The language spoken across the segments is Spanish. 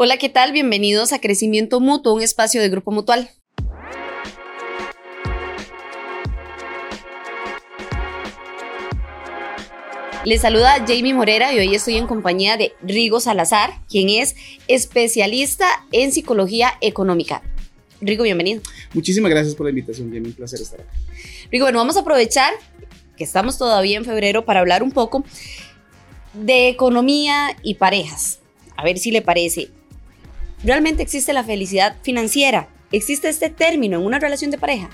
Hola, ¿qué tal? Bienvenidos a Crecimiento Mutuo, un espacio de Grupo Mutual. Les saluda Jamie Morera y hoy estoy en compañía de Rigo Salazar, quien es especialista en psicología económica. Rigo, bienvenido. Muchísimas gracias por la invitación, Jamie. Un placer estar aquí. Rigo, bueno, vamos a aprovechar que estamos todavía en febrero para hablar un poco de economía y parejas. A ver si le parece. ¿Realmente existe la felicidad financiera? ¿Existe este término en una relación de pareja?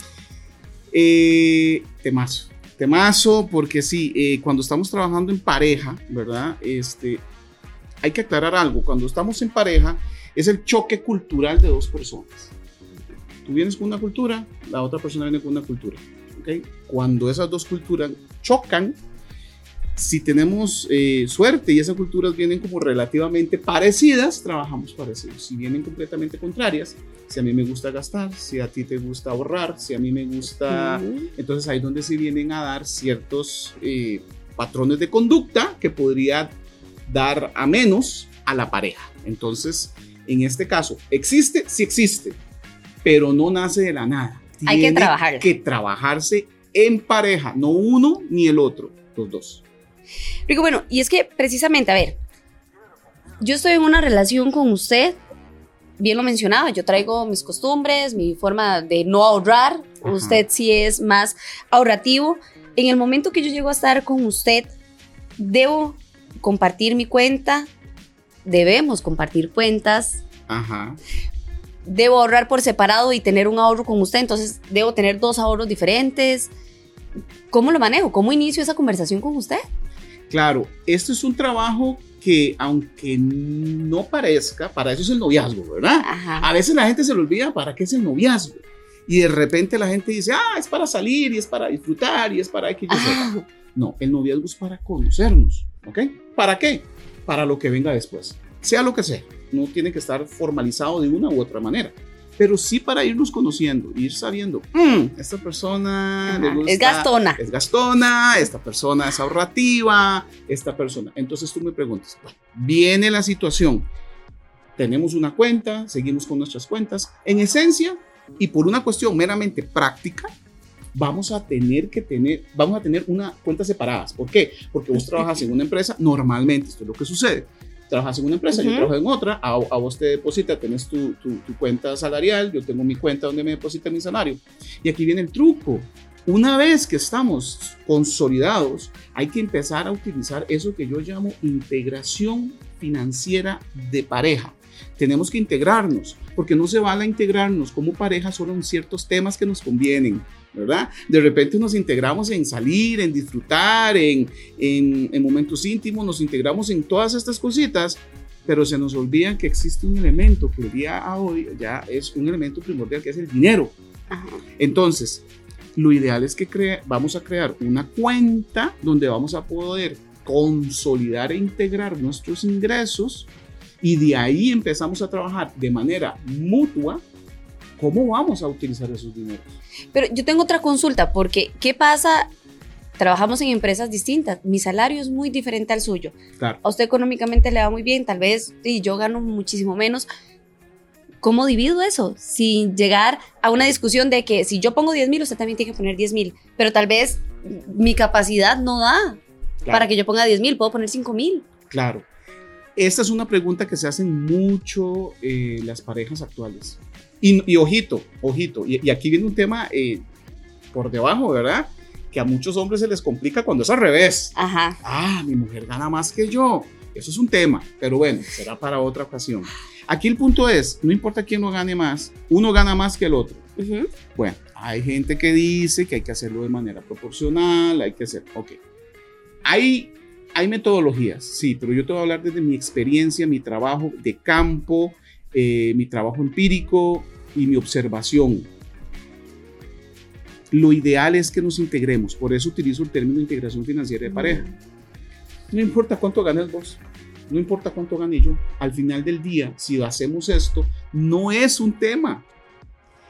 Eh, temazo. Temazo, porque sí, eh, cuando estamos trabajando en pareja, ¿verdad? Este, hay que aclarar algo. Cuando estamos en pareja, es el choque cultural de dos personas. Tú vienes con una cultura, la otra persona viene con una cultura. ¿okay? Cuando esas dos culturas chocan, si tenemos eh, suerte y esas culturas vienen como relativamente parecidas, trabajamos parecidos. Si vienen completamente contrarias, si a mí me gusta gastar, si a ti te gusta ahorrar, si a mí me gusta... Entonces ahí es donde se vienen a dar ciertos eh, patrones de conducta que podría dar a menos a la pareja. Entonces, en este caso, ¿existe? Sí existe, pero no nace de la nada. Hay que trabajar. que trabajarse en pareja, no uno ni el otro, los dos. Rico, bueno, y es que precisamente, a ver, yo estoy en una relación con usted, bien lo mencionaba, yo traigo mis costumbres, mi forma de no ahorrar, usted sí es más ahorrativo. En el momento que yo llego a estar con usted, debo compartir mi cuenta, debemos compartir cuentas. Ajá. Debo ahorrar por separado y tener un ahorro con usted, entonces debo tener dos ahorros diferentes. ¿Cómo lo manejo? ¿Cómo inicio esa conversación con usted? Claro, esto es un trabajo que aunque no parezca, para eso es el noviazgo, ¿verdad? A veces la gente se le olvida para qué es el noviazgo. Y de repente la gente dice, ah, es para salir y es para disfrutar y es para X y No, el noviazgo es para conocernos, ¿ok? ¿Para qué? Para lo que venga después, sea lo que sea. No tiene que estar formalizado de una u otra manera pero sí para irnos conociendo, ir sabiendo, mm, esta persona es gastona. Es gastona, esta persona es ahorrativa, esta persona. Entonces tú me preguntas, viene la situación, tenemos una cuenta, seguimos con nuestras cuentas, en esencia y por una cuestión meramente práctica, vamos a tener que tener, vamos a tener una cuenta separadas. ¿Por qué? Porque vos trabajas en una empresa, normalmente esto es lo que sucede trabajas en una empresa, yo trabajo en otra, a, vos te deposita, tenés tu, tu, cuenta salarial, yo tengo mi cuenta donde me deposita mi salario. Y aquí viene el truco. Una vez que estamos consolidados, hay que empezar a utilizar eso que yo llamo integración financiera de pareja. Tenemos que integrarnos, porque no se vale integrarnos como pareja solo en ciertos temas que nos convienen ¿verdad? De repente nos integramos en salir, en disfrutar, en, en, momentos íntimos, nos integramos en todas estas cositas, pero se nos olvida que existe un elemento que el día a hoy ya es un elemento primordial, que es el dinero. Entonces, lo ideal es que vamos a crear una cuenta donde vamos a poder consolidar e integrar nuestros ingresos y de ahí empezamos a trabajar de manera mutua cómo vamos a utilizar esos dineros. Pero yo tengo otra consulta, porque ¿qué pasa? Trabajamos en empresas distintas. Mi salario es muy diferente al suyo. Claro. A usted económicamente le va muy bien, tal vez y yo gano muchísimo menos. ¿Cómo divido eso? Sin llegar a una discusión de que si yo pongo 10 mil, usted también tiene que poner 10 mil. Pero tal vez mi capacidad no da para que yo ponga 10 mil, puedo poner 5 mil. Claro. Esta es una pregunta que se hacen mucho eh, las parejas actuales. Y, ojito, ojito, y, aquí viene un tema eh, por debajo, ¿verdad? Que a muchos hombres se les complica cuando es al revés. Ajá. Ah, mi mujer gana más que yo. Eso es un tema, pero bueno, será para otra ocasión. Aquí el punto es, no importa quién lo gane más, uno gana más que el otro. Bueno, hay gente que dice que hay que hacerlo de manera proporcional, hay que hacer, ok. Hay, hay metodologías, sí, pero yo te voy a hablar desde mi experiencia, mi trabajo de campo, eh, mi trabajo empírico, y mi observación. Lo ideal es que nos integremos, por eso utilizo el término integración financiera de pareja. No importa cuánto ganes vos, no importa cuánto gane yo, al final del día, si hacemos esto, no es un tema.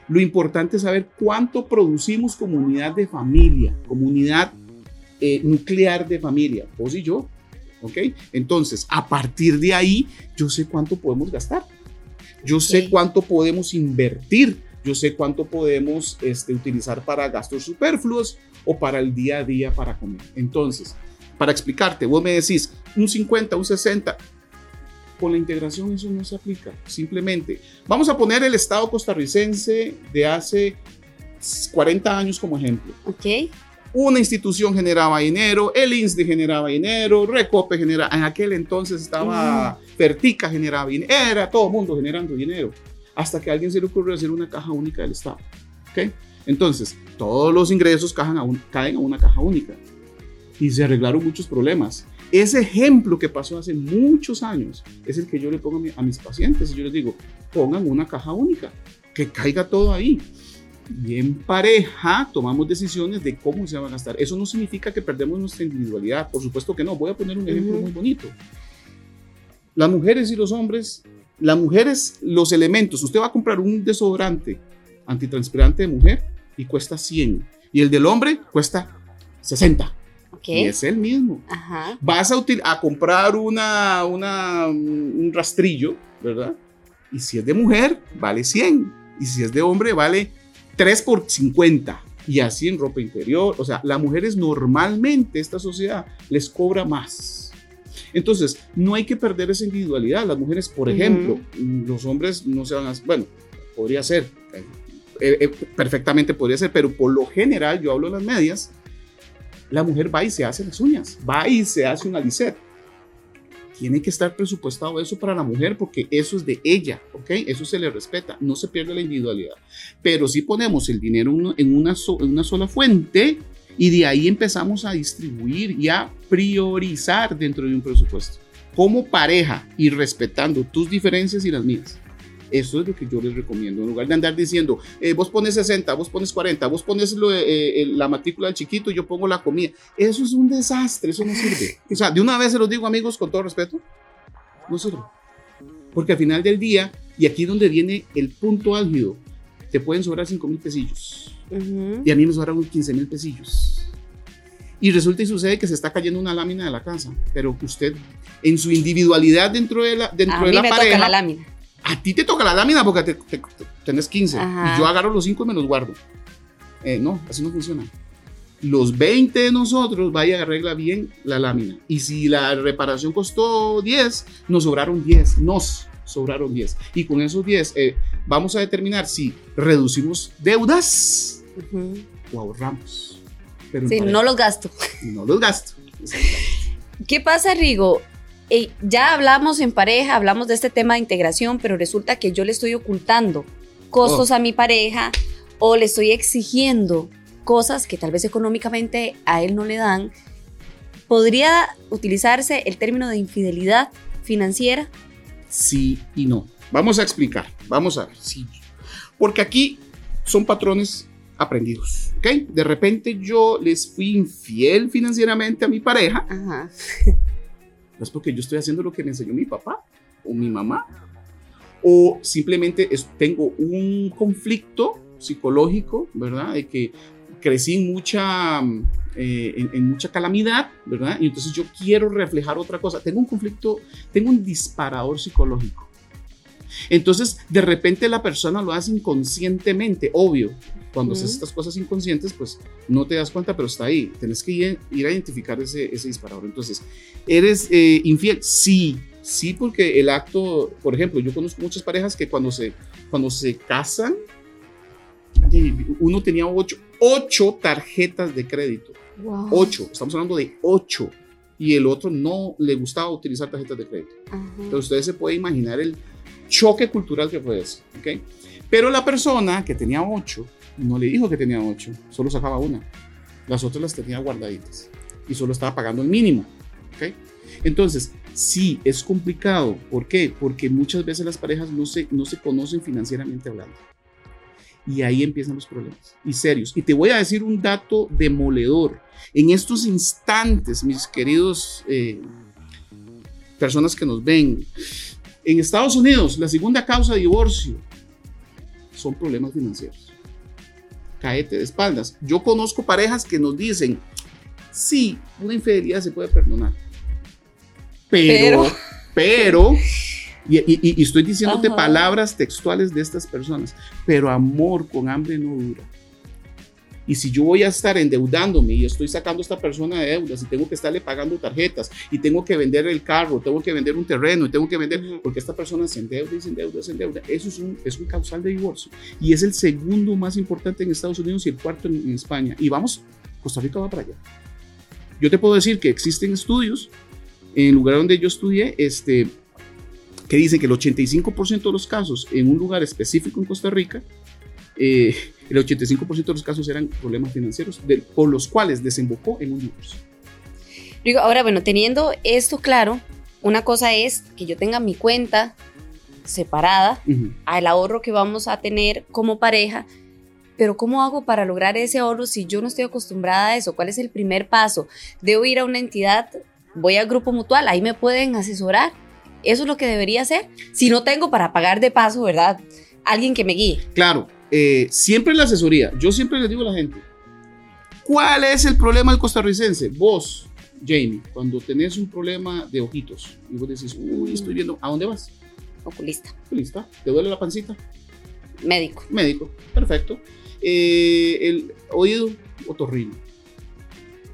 Lo importante es saber cuánto producimos comunidad de familia, comunidad eh, nuclear de familia, vos y yo. ¿Ok? Entonces, a partir de ahí, yo sé cuánto podemos gastar Yo sé Ok. cuánto podemos invertir, yo sé cuánto podemos este, utilizar para gastos superfluos o para el día a día para comer. Entonces, para explicarte, vos me decís un 50, un 60. Con la integración eso no se aplica. Simplemente, vamos a poner el Estado costarricense de hace 40 años como ejemplo. Ok. Una institución generaba dinero, el INSDE generaba dinero, Recope generaba, en aquel entonces estaba Fertica generaba dinero, era todo el mundo generando dinero, hasta que a alguien se le ocurrió hacer una caja única del Estado. ¿ok? Entonces, todos los ingresos caen a, un- caen a una caja única y se arreglaron muchos problemas. Ese ejemplo que pasó hace muchos años es el que yo le pongo a, mi- a mis pacientes y yo les digo, pongan una caja única, que caiga todo ahí. Y en pareja tomamos decisiones de cómo se va a gastar. Eso no significa que perdemos nuestra individualidad, por supuesto que no. Voy a poner un ejemplo Ujú. muy bonito. Las mujeres y los hombres, las mujeres, los elementos, usted va a comprar un desodorante antitranspirante de mujer y cuesta 100 y el del hombre cuesta 60 Ok. y es el mismo. Ajá. Vas a, a comprar una, una, un rastrillo, ¿verdad? Y si es de mujer, vale 100. Y si es de hombre, vale 3 por 50. Y así en ropa interior. O sea, las mujeres normalmente, esta sociedad les cobra más. Entonces, no hay que perder esa individualidad. Las mujeres, por Ujú. ejemplo, los hombres no se van a... Bueno, podría ser. eh, eh, perfectamente podría ser, pero por lo general, yo hablo de las medias, la mujer va y se hace las uñas, va y se hace una lisette. Tiene que estar presupuestado eso para la mujer porque eso es de ella, ¿ok? Eso se le respeta, no se pierde la individualidad. Pero si ponemos el dinero en una- en una, so- en una sola fuente y de ahí empezamos a distribuir y a priorizar dentro de un presupuesto, como pareja y respetando tus diferencias y las mías. Eso es lo que yo les recomiendo. En lugar de andar diciendo, eh, vos pones 60, vos pones 40, vos pones lo eh, eh, la matrícula del chiquito, yo pongo la comida. Eso es un desastre, eso no sirve. O sea, de una vez se los digo, amigos, con todo respeto, no sirve. Porque al final del día, y aquí es donde viene el punto álgido, te pueden sobrar 5 mil pesillos. Ujú. Y a mí me sobraron 15 mil pesillos. Y resulta y sucede que se está cayendo una lámina de la casa, pero usted, en su individualidad dentro de la, dentro A de mí la me pareja, toca la lámina. a ti te toca la lámina porque te, te- te- tenés 15 Ajá. y yo agarro los 5 y me los guardo. Eh, no, así no funciona. Los 20 de nosotros vaya arregla bien la lámina. Y si la reparación costó 10, nos sobraron 10. Nos sobraron 10. Y con esos 10 eh, vamos a determinar si reducimos deudas o ahorramos. Pero Sí, no los gasto. no los gasto. ¿Qué pasa, Rigo? Eh, ya hablamos en pareja, hablamos de este tema de integración, pero resulta que yo le estoy ocultando costos Oh. a mi pareja o le estoy exigiendo cosas que tal vez económicamente a él no le dan. ¿Podría utilizarse el término de infidelidad financiera? Sí y no. Vamos a explicar, vamos a ver. Sí. Porque aquí son patrones aprendidos, ¿ok? De repente yo les fui infiel financieramente a mi pareja, Ajá. no es porque yo estoy haciendo lo que me enseñó mi papá o mi mamá, o simplemente es- tengo un conflicto psicológico, ¿verdad? De que crecí en mucha, eh, en, en mucha calamidad, ¿verdad? Y entonces yo quiero reflejar otra cosa. Tengo un conflicto, tengo un disparador psicológico. Entonces, de repente la persona lo hace inconscientemente, obvio. Cuando haces Ujú. estas cosas inconscientes, pues no te das cuenta, pero está ahí. Tienes que ir, ir a identificar ese, ese disparador. Entonces, ¿eres eh, infiel? Sí, sí, porque el acto, por ejemplo, yo conozco muchas parejas que cuando se, cuando se casan, uno tenía ocho, ocho tarjetas de crédito. Wow. Ocho, estamos hablando de ocho. Y el otro no le gustaba utilizar tarjetas de crédito. Ajá. Entonces ustedes se pueden imaginar el choque cultural que fue eso, ¿ok? Pero la persona que tenía ocho no le dijo que tenía ocho, solo sacaba una. Las otras las tenía guardaditas y solo estaba pagando el mínimo, ¿ok? Entonces, sí, es complicado. ¿Por qué? Porque muchas veces las parejas no se, no se conocen financieramente hablando. Y ahí empiezan los problemas, y serios. Y te voy a decir un dato demoledor. En estos instantes, mis queridos eh, personas que nos ven, en Estados Unidos, la segunda causa de divorcio son problemas financieros. Caete de espaldas. Yo conozco parejas que nos dicen, sí, una infidelidad se puede perdonar. Pero, pero, Y, y- y estoy diciéndote Ajá. palabras textuales de estas personas, pero amor con hambre no dura. Y si yo voy a estar endeudándome y estoy sacando a esta persona de deudas y tengo que estarle pagando tarjetas y tengo que vender el carro, tengo que vender un terreno y tengo que vender, porque esta persona se endeuda y se endeuda, se endeuda, eso es un, es un causal de divorcio. Y es el segundo más importante en Estados Unidos y el cuarto en, en España. Y vamos, Costa Rica va para allá. Yo te puedo decir que existen estudios en el lugar donde yo estudié, este, que dicen que el 85% de los casos en un lugar específico en Costa Rica, eh, el 85% de los casos eran problemas financieros, de- por los cuales desembocó en un divorcio. Digo, ahora, bueno, teniendo esto claro, una cosa es que yo tenga mi cuenta separada Ujú. al ahorro que vamos a tener como pareja, pero ¿cómo hago para lograr ese ahorro si yo no estoy acostumbrada a eso? ¿Cuál es el primer paso? ¿Debo ir a una entidad? ¿Voy al grupo mutual? Ahí me pueden asesorar. Eso es lo que debería hacer. Si no tengo para pagar de paso, ¿verdad? Alguien que me guíe. Claro, eh, siempre la asesoría. Yo siempre les digo a la gente, ¿cuál es el problema del costarricense? Vos, Jamie, cuando tenés un problema de ojitos y vos decís, uy, estoy viendo, ¿a dónde vas? Oculista, Lista, ¿te duele la pancita? médico. Médico, perfecto. Eh, el oído, otorrino.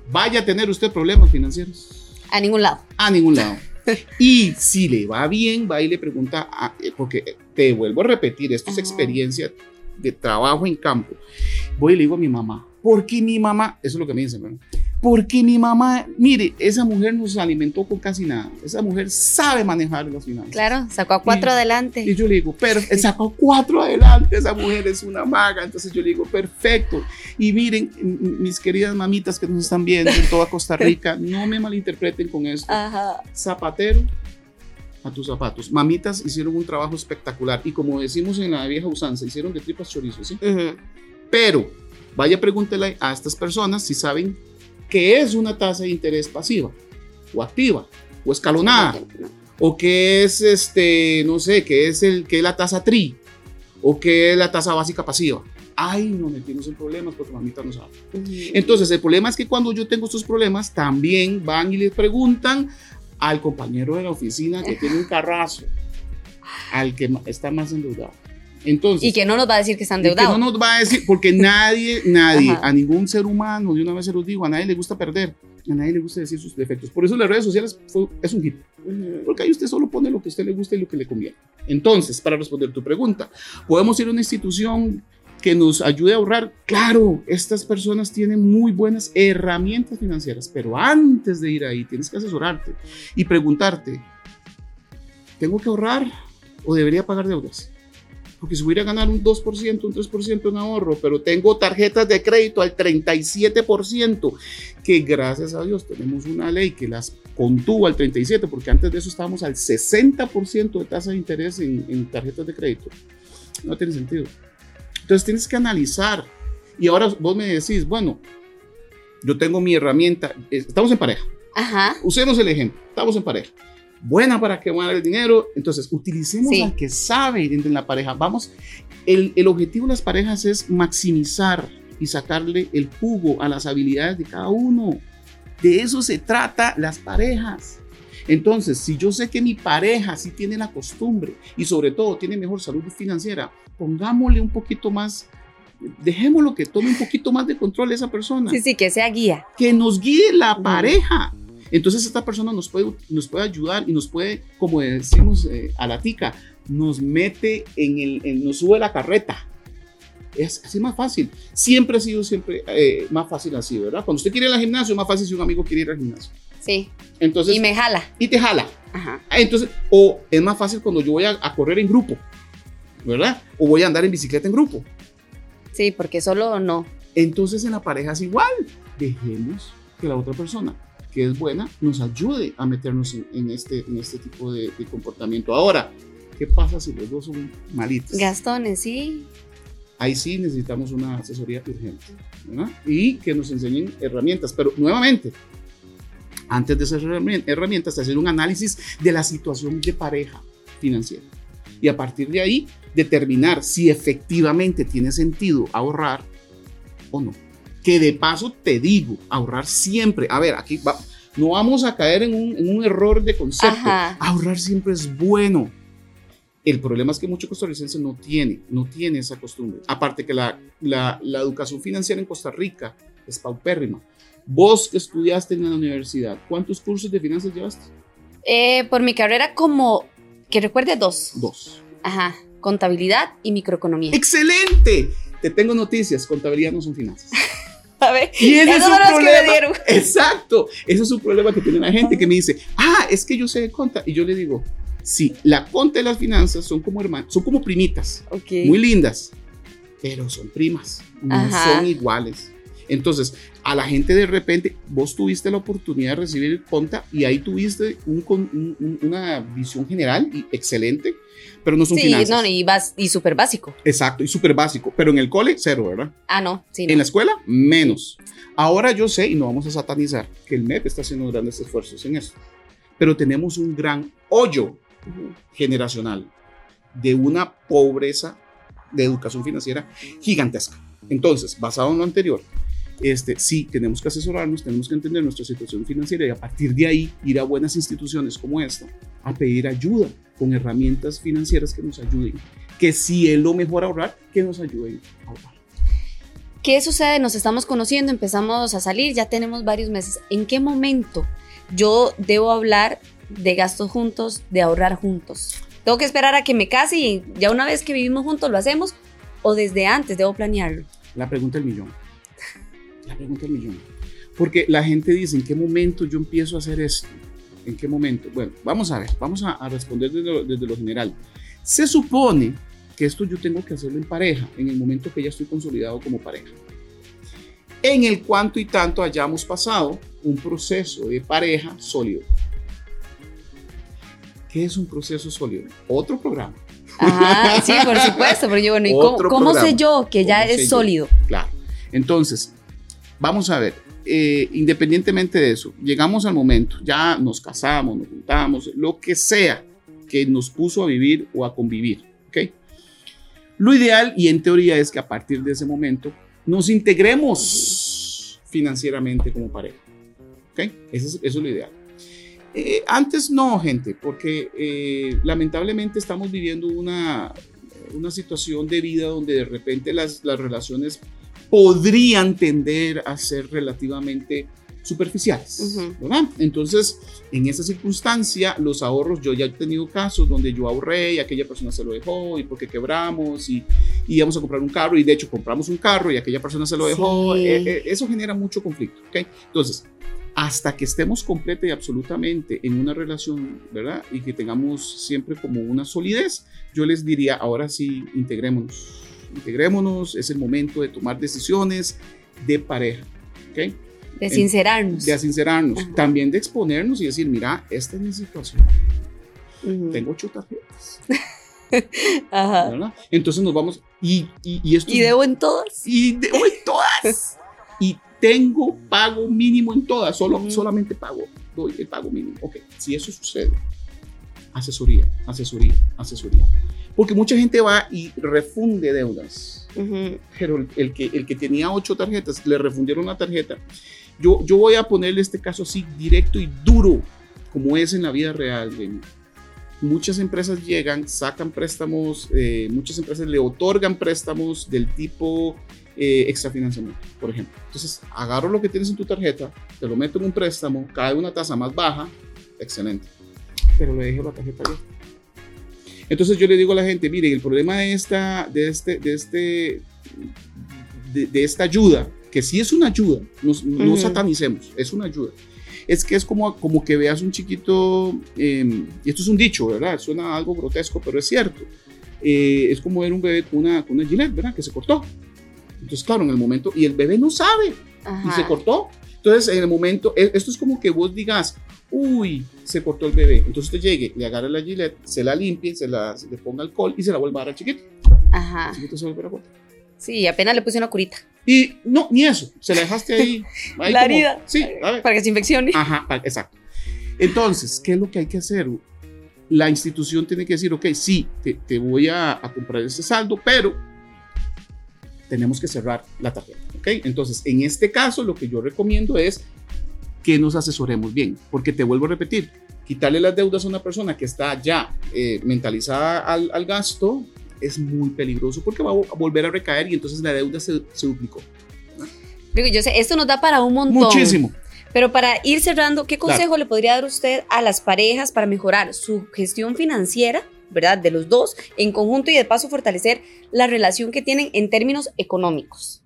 Vaya a tener usted problemas financieros. A ningún lado. A ningún lado. Y si le va bien, va y le pregunta, a- eh, porque te vuelvo a repetir, esto es experiencia de trabajo en campo. Voy y le digo a mi mamá, porque mi mamá, eso es lo que me dicen, ¿verdad? Porque mi mamá, mire, esa mujer nos alimentó con casi nada. Esa mujer sabe manejar las finanzas. Claro, sacó a cuatro Y- adelante. Y yo le digo, pero sacó cuatro adelante, esa mujer es una maga. Entonces yo le digo, perfecto. Y miren, mis queridas mamitas que nos están viendo en toda Costa Rica, no me malinterpreten con esto. Ajá. Zapatero a tus zapatos. Mamitas hicieron un trabajo espectacular y como decimos en la vieja usanza, hicieron de tripas chorizo, ¿sí? Pero vaya pregúntele a estas personas si saben qué es una tasa de interés pasiva o activa o escalonada o qué es este, no sé, qué es el qué es la tasa tri o qué es la tasa básica pasiva. Ay, no metimos en problemas porque mamita no sabe. Entonces, el problema es que cuando yo tengo estos problemas, también van y le preguntan al compañero de la oficina que tiene un carrazo, al que está más endeudado. Entonces, Y que no nos va a decir que están y que endeudados. no nos va a decir, porque nadie, nadie, a ningún ser humano, de una vez se los digo, a nadie le gusta perder, a nadie le gusta decir sus defectos. Por eso las redes sociales fue- es un hit, porque ahí usted solo pone lo que a usted le gusta y lo que le conviene. Entonces, para responder tu pregunta, ¿podemos ir a una institución que nos ayude a ahorrar? Claro, estas personas tienen muy buenas herramientas financieras, pero antes de ir ahí tienes que asesorarte y preguntarte, ¿tengo que ahorrar o debería pagar deudas? Porque si voy a ganar un 2%, un 3% en ahorro, pero tengo tarjetas de crédito al 37%, que gracias a Dios tenemos una ley que las contuvo al 37%, porque antes de eso estábamos al 60% de tasa de interés en, en tarjetas de crédito. No tiene sentido. Entonces tienes que analizar. Y ahora vos me decís, bueno, yo tengo mi herramienta, eh, estamos en pareja. Ajá. Usemos el ejemplo, estamos en pareja. Buena para quemar el dinero, entonces utilicemos Sí. que sabe en la pareja. Vamos, el, el objetivo de las parejas es maximizar y sacarle el jugo a las habilidades de cada uno. De eso se trata las parejas. Entonces, si yo sé que mi pareja sí tiene la costumbre y sobre todo tiene mejor salud financiera, pongámosle un poquito más, dejémoslo que tome un poquito más de control esa persona Sí, sí, que sea guía. que nos guíe la pareja. Entonces esta persona nos puede, nos puede ayudar y nos puede, como decimos eh, a la tica, nos mete en el, en- nos sube la carreta. Es así más fácil. Siempre ha sido siempre eh, más fácil así, ¿verdad? Cuando usted quiere ir al gimnasio, más fácil si un amigo quiere ir al gimnasio. Sí. Entonces, y me jala. y te jala. Ajá. Ah, Entonces, o es más fácil cuando yo voy a, a correr en grupo, ¿verdad? O voy a andar en bicicleta en grupo. Sí, porque solo no. Entonces en la pareja es igual. Dejemos que la otra persona, que es buena, nos ayude a meternos en, en este, en este tipo de, de comportamiento. Ahora, ¿qué pasa si los dos son malitos? Gastones, sí. Ahí sí necesitamos una asesoría urgente. ¿verdad? Y que nos enseñen herramientas. Pero nuevamente, antes de esas herrami- herramientas, hacer un análisis de la situación de pareja financiera. Y a partir de ahí, determinar si efectivamente tiene sentido ahorrar o no. Que de paso te digo, ahorrar siempre. A ver, aquí va- no vamos a caer en un, en un error de concepto. Ajá. Ahorrar siempre es bueno. El problema es que mucho costarricense no tiene, no tiene esa costumbre. Aparte que la, la, la educación financiera en Costa Rica es paupérrima. Vos que estudiaste en la universidad, ¿cuántos cursos de finanzas llevaste? Eh, por mi carrera como, que recuerde, dos. Dos. Ajá, contabilidad y microeconomía. ¡Excelente! Te tengo noticias, contabilidad no son finanzas. Ver, Y ese es un las que me problema. dieron. Exacto. Ese es un problema que tiene la gente que me dice, ah, es que yo sé de conta. Y yo le digo, sí, la conta y las finanzas son como hermanas, son como primitas, Ok. muy lindas, pero son primas, no Ajá. son iguales. Entonces, a la gente de repente, vos tuviste la oportunidad de recibir conta y ahí tuviste un un- un- una visión general y excelente, pero no son Sí, finanzas. no, y, bas- y súper básico. Exacto, y súper básico, pero en el cole, cero, ¿verdad? Ah, no, sí, no. En la escuela, menos. Ahora yo sé, y no vamos a satanizar, que el MEP está haciendo grandes esfuerzos en esto. Pero tenemos un gran hoyo generacional de una pobreza de educación financiera gigantesca. Entonces, basado en lo anterior, este, sí, tenemos que asesorarnos, tenemos que entender nuestra situación financiera y a partir de ahí ir a buenas instituciones como esta a pedir ayuda con herramientas financieras que nos ayuden. Que si es lo mejor ahorrar, que nos ayuden a ahorrar. ¿Qué sucede? Nos estamos conociendo, empezamos a salir, ya tenemos varios meses. ¿En qué momento yo debo hablar de gastos juntos, de ahorrar juntos? ¿Tengo que esperar a que me case y ya una vez que vivimos juntos lo hacemos? ¿O desde antes debo planearlo? La pregunta del millón. La pregunta del millón. Porque la gente dice, ¿en qué momento yo empiezo a hacer esto? ¿En qué momento? Bueno, vamos a ver, vamos a, a responder desde lo, desde lo general. Se supone que esto yo tengo que hacerlo en pareja, en el momento que ya estoy consolidado como pareja. En el cuanto y tanto hayamos pasado un proceso de pareja sólido. ¿Qué es un proceso sólido? Otro programa. Ajá, sí, por supuesto, pero yo, bueno, ¿y cómo, cómo sé yo que ya ¿Cómo sé es yo? sólido? Claro. Entonces, vamos a ver, eh, independientemente de eso, llegamos al momento, ya nos casamos, nos juntamos, lo que sea que nos puso a vivir o a convivir, ¿ok? Lo ideal y en teoría es que a partir de ese momento nos integremos financieramente como pareja, ¿ok? Eso es, lo ideal. Eh, antes no, gente, porque eh, lamentablemente estamos viviendo una, una situación de vida donde de repente las, las relaciones podrían tender a ser relativamente superficiales, Ujú. ¿verdad? Entonces, en esa circunstancia, los ahorros, yo ya he tenido casos donde yo ahorré y aquella persona se lo dejó y porque quebramos y, y íbamos a comprar un carro y de hecho compramos un carro y aquella persona se lo dejó. Sí. Eh, eh, eso genera mucho conflicto, ¿ok? Entonces, hasta que estemos completa y absolutamente en una relación, ¿verdad? Y que tengamos siempre como una solidez, yo les diría, ahora sí, integrémonos. Integrémonos, es el momento de tomar decisiones de pareja, ¿ok? De sincerarnos. De sincerarnos, Ajá. también de exponernos y decir, mira, esta es mi situación, tengo ocho tarjetas, Ajá. ¿verdad? Entonces nos vamos, y, y, y esto Y debo en todas. y debo en todas. y tengo pago mínimo en todas, solo, solamente pago, doy el pago mínimo. Ok, si eso sucede, asesoría, asesoría, asesoría. Porque mucha gente va y refunde deudas. Ujú. Pero el, el que, el que tenía ocho tarjetas, le refundieron la tarjeta. Yo, yo voy a ponerle este caso así directo y duro, como es en la vida real. Jenny. Muchas empresas llegan, sacan préstamos, eh, muchas empresas le otorgan préstamos del tipo eh, extrafinanciamiento, por ejemplo. Entonces, agarro lo que tienes en tu tarjeta, te lo meto en un préstamo, cae una tasa más baja, excelente. Pero le dejo la tarjeta abierta. Entonces yo le digo a la gente, miren, el problema de esta, de este, de este, de, de esta ayuda, que sí es una ayuda, no, no Ujú. satanicemos, es una ayuda. Es que es como, como que veas un chiquito, eh, y esto es un dicho, ¿verdad? Suena algo grotesco, pero es cierto. Eh, es como ver un bebé con una, con una gilet, ¿verdad? Que se cortó. Entonces, claro, en el momento, y el bebé no sabe, y se cortó. Entonces, en el momento, e- esto es como que vos digas, uy, se cortó el bebé. Entonces usted llegue, le agarre la gilet, se la limpie, se, la, se le ponga alcohol y se la vuelva a dar al chiquito. Ajá. El chiquito se vuelve a cortar. Sí, apenas le puse una curita. Y no, ni eso, se la dejaste ahí. ahí La como- herida. Sí, a ver. Para que se infeccione. Ajá, exacto. Entonces, ¿qué es lo que hay que hacer? La institución tiene que decir, ok, sí, te, te voy a, a comprar este saldo, pero tenemos que cerrar la tarjeta, ¿ok? Entonces, en este caso, lo que yo recomiendo es que nos asesoremos bien, porque te vuelvo a repetir, quitarle las deudas a una persona que está ya eh, mentalizada al, al, gasto es muy peligroso porque va a volver a recaer y entonces la deuda se, se duplicó. Digo, yo sé, esto nos da para un montón. Muchísimo. Pero para ir cerrando, ¿qué consejo claro. le podría dar usted a las parejas para mejorar su gestión financiera, verdad, de los dos en conjunto y de paso fortalecer la relación que tienen en términos económicos?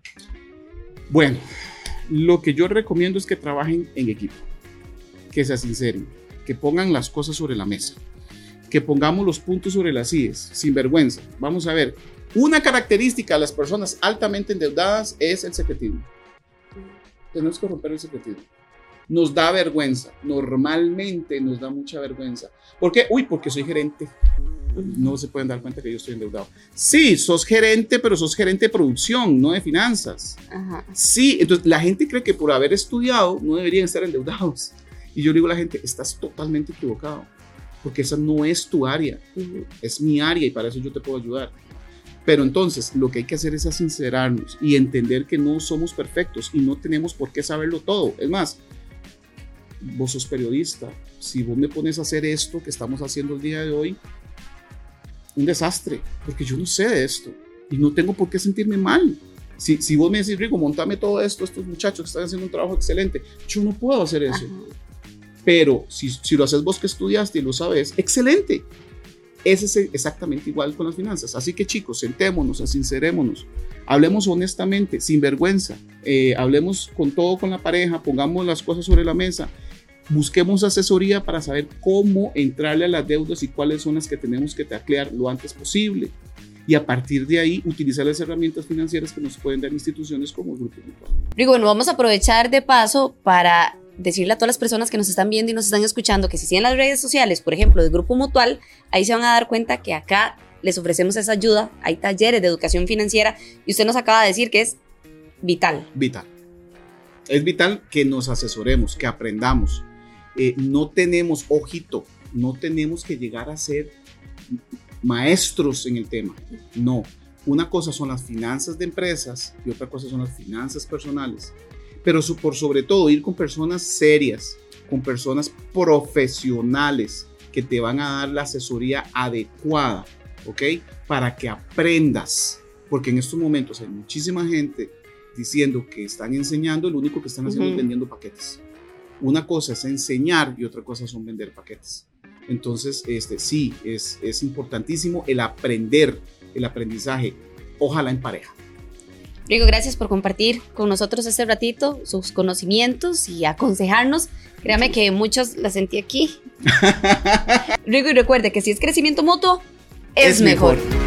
Bueno, lo que yo recomiendo es que trabajen en equipo, que se sinceren, que pongan las cosas sobre la mesa, que pongamos los puntos sobre las IES, sin vergüenza. Vamos a ver, una característica de las personas altamente endeudadas es el secretismo. Tenemos que romper el secretismo. Nos da vergüenza, normalmente nos da mucha vergüenza. ¿Por qué? Uy, porque soy gerente. No se pueden dar cuenta que yo estoy endeudado. Sí, sos gerente, pero sos gerente de producción, no de finanzas. Ajá. Sí, entonces la gente cree que por haber estudiado no deberían estar endeudados. Y yo le digo a la gente, estás totalmente equivocado, porque esa no es tu área, uh -huh. es mi área y para eso yo te puedo ayudar. Pero entonces lo que hay que hacer es sincerarnos y entender que no somos perfectos y no tenemos por qué saberlo todo. Es más, vos sos periodista, si vos me pones a hacer esto que estamos haciendo el día de hoy, un desastre, porque yo no sé de esto y no tengo por qué sentirme mal. Si, si vos me decís, Rico, montame todo esto, estos muchachos que están haciendo un trabajo excelente, yo no puedo hacer eso. Ajá. Pero si, si lo haces vos que estudiaste y lo sabes, excelente. Ese es exactamente igual con las finanzas. Así que chicos, sentémonos, sincerémonos, hablemos honestamente, sin vergüenza, eh, hablemos con todo con la pareja, pongamos las cosas sobre la mesa, busquemos asesoría para saber cómo entrarle a las deudas y cuáles son las que tenemos que taclear lo antes posible. Y a partir de ahí, utilizar las herramientas financieras que nos pueden dar instituciones como el Grupo Mutual. Rigo, bueno, vamos a aprovechar de paso para decirle a todas las personas que nos están viendo y nos están escuchando que si siguen las redes sociales, por ejemplo, del Grupo Mutual, ahí se van a dar cuenta que acá les ofrecemos esa ayuda, hay talleres de educación financiera y usted nos acaba de decir que es vital. Vital. Es vital que nos asesoremos, que aprendamos. Eh, no tenemos, ojito, no tenemos que llegar a ser maestros en el tema. No. Una cosa son las finanzas de empresas y otra cosa son las finanzas personales pero por sobre todo ir con personas serias, con personas profesionales que te van a dar la asesoría adecuada, ¿ok? Para que aprendas, porque en estos momentos hay muchísima gente diciendo que están enseñando, lo único que están haciendo uh -huh. es vendiendo paquetes. Una cosa es enseñar y otra cosa son vender paquetes. Entonces, este, sí, es, es importantísimo el aprender, el aprendizaje, ojalá en pareja. Rigo, gracias por compartir con nosotros este ratito sus conocimientos y aconsejarnos. Créame que muchos la sentí aquí. Rigo, y recuerde que si es crecimiento mutuo, es, es mejor. mejor.